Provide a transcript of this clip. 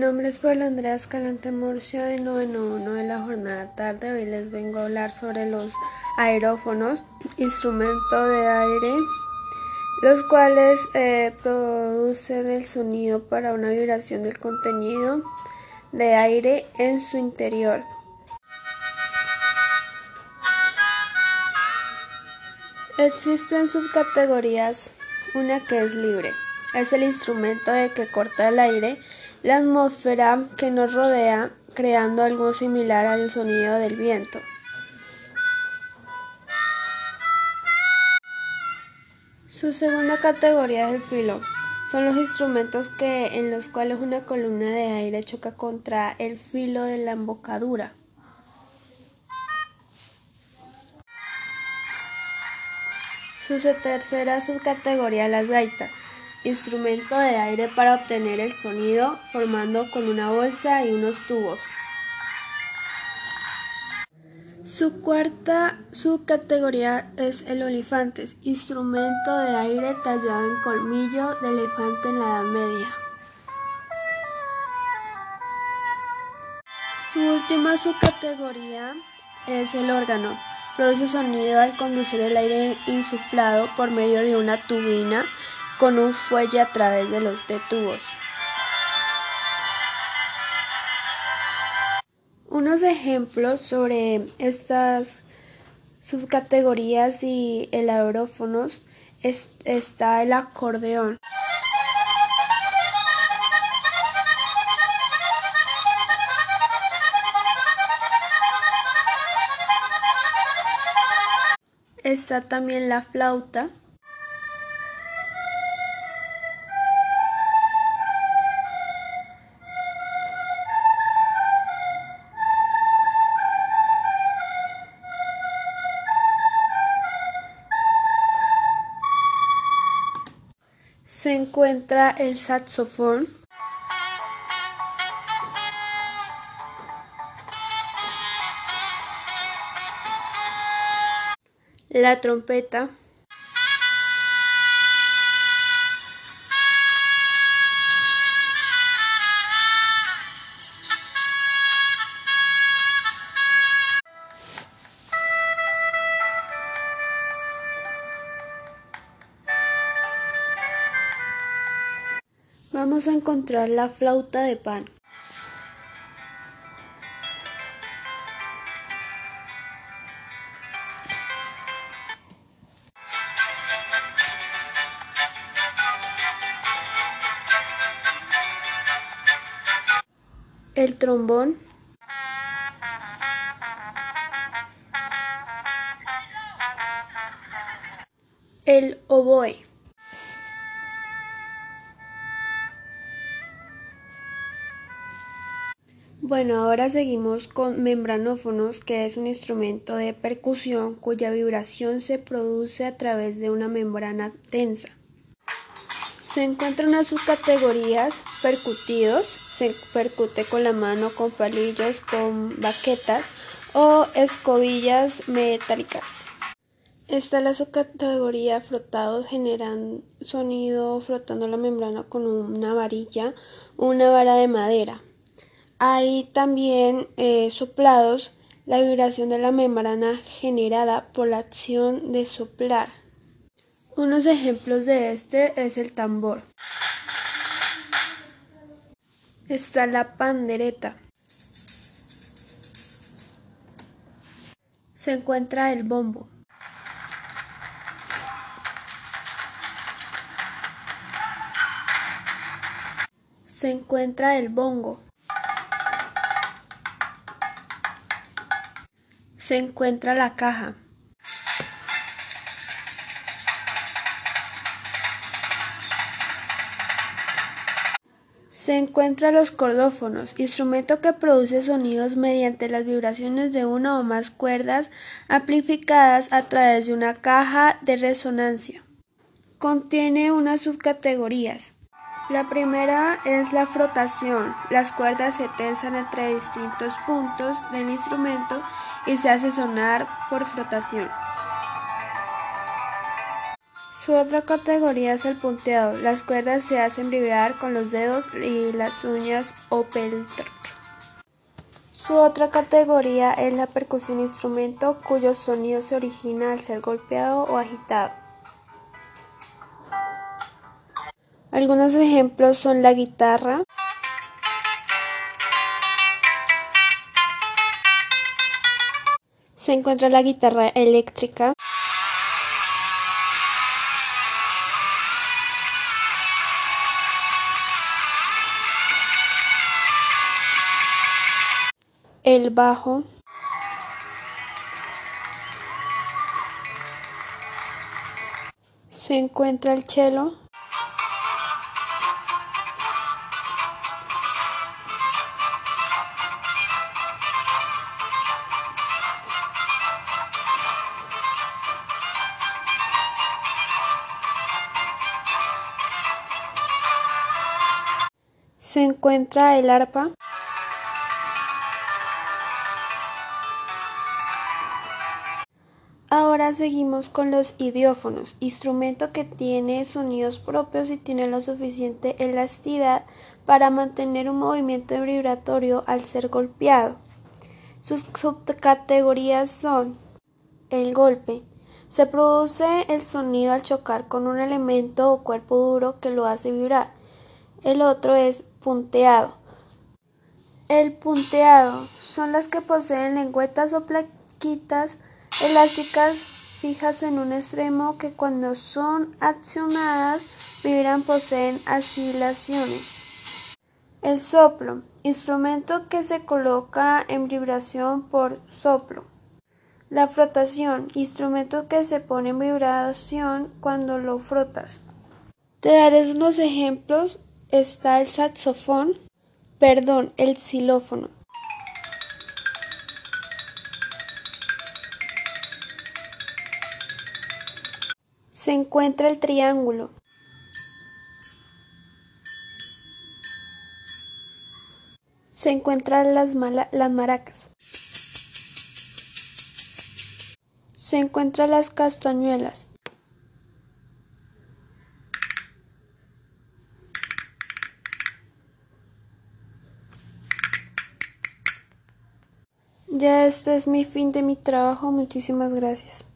nombre es Paula Andrea Escalante Murcia de 991 de la jornada tarde. Hoy les vengo a hablar sobre los aerófonos, instrumento de aire, los cuales eh, producen el sonido para una vibración del contenido de aire en su interior. Existen subcategorías, una que es libre, es el instrumento de que corta el aire, la atmósfera que nos rodea, creando algo similar al sonido del viento. Su segunda categoría es el filo. Son los instrumentos que, en los cuales una columna de aire choca contra el filo de la embocadura. Su tercera subcategoría, las gaitas, instrumento de aire para obtener el sonido formando con una bolsa y unos tubos. Su cuarta subcategoría es el olifantes, instrumento de aire tallado en colmillo de elefante en la Edad Media. Su última subcategoría es el órgano, Produce sonido al conducir el aire insuflado por medio de una turbina con un fuelle a través de los tubos. Unos ejemplos sobre estas subcategorías y el aerófonos está el acordeón. Está también la flauta. Se encuentra el saxofón. la trompeta, Vamos a encontrar la flauta de pan. el trombón, el oboe. Bueno, ahora seguimos con membranófonos, que es un instrumento de percusión cuya vibración se produce a través de una membrana tensa. Se encuentran en sus categorías percutidos, se percute con la mano, con palillos, con baquetas o escobillas metálicas. Está la subcategoría frotados generan sonido frotando la membrana con una varilla una vara de madera. Hay también eh, soplados, la vibración de la membrana generada por la acción de soplar. Unos ejemplos de este es el tambor está la pandereta. Se encuentra el bombo. Se encuentra el bongo. Se encuentra la caja. Se encuentra los cordófonos, instrumento que produce sonidos mediante las vibraciones de una o más cuerdas amplificadas a través de una caja de resonancia. Contiene unas subcategorías. La primera es la frotación. Las cuerdas se tensan entre distintos puntos del instrumento y se hace sonar por frotación. Su otra categoría es el punteado. Las cuerdas se hacen vibrar con los dedos y las uñas o peltro. Su otra categoría es la percusión instrumento cuyo sonido se origina al ser golpeado o agitado. Algunos ejemplos son la guitarra, se encuentra la guitarra eléctrica, el bajo, se encuentra el cello, se encuentra el arpa, Ahora seguimos con los idiófonos, instrumento que tiene sonidos propios y tiene la suficiente elasticidad para mantener un movimiento vibratorio al ser golpeado. Sus subcategorías son el golpe. Se produce el sonido al chocar con un elemento o cuerpo duro que lo hace vibrar. El otro es punteado. El punteado son las que poseen lengüetas o plaquitas elásticas fijas en un extremo que cuando son accionadas vibran poseen oscilaciones. El soplo, instrumento que se coloca en vibración por soplo. La frotación, instrumento que se pone en vibración cuando lo frotas. Te daré unos ejemplos. Está el saxofón, perdón, el xilófono. se encuentra el triángulo. Se encuentran las, las maracas. Se encuentran las castañuelas. Ya este es mi fin de mi trabajo. Muchísimas gracias.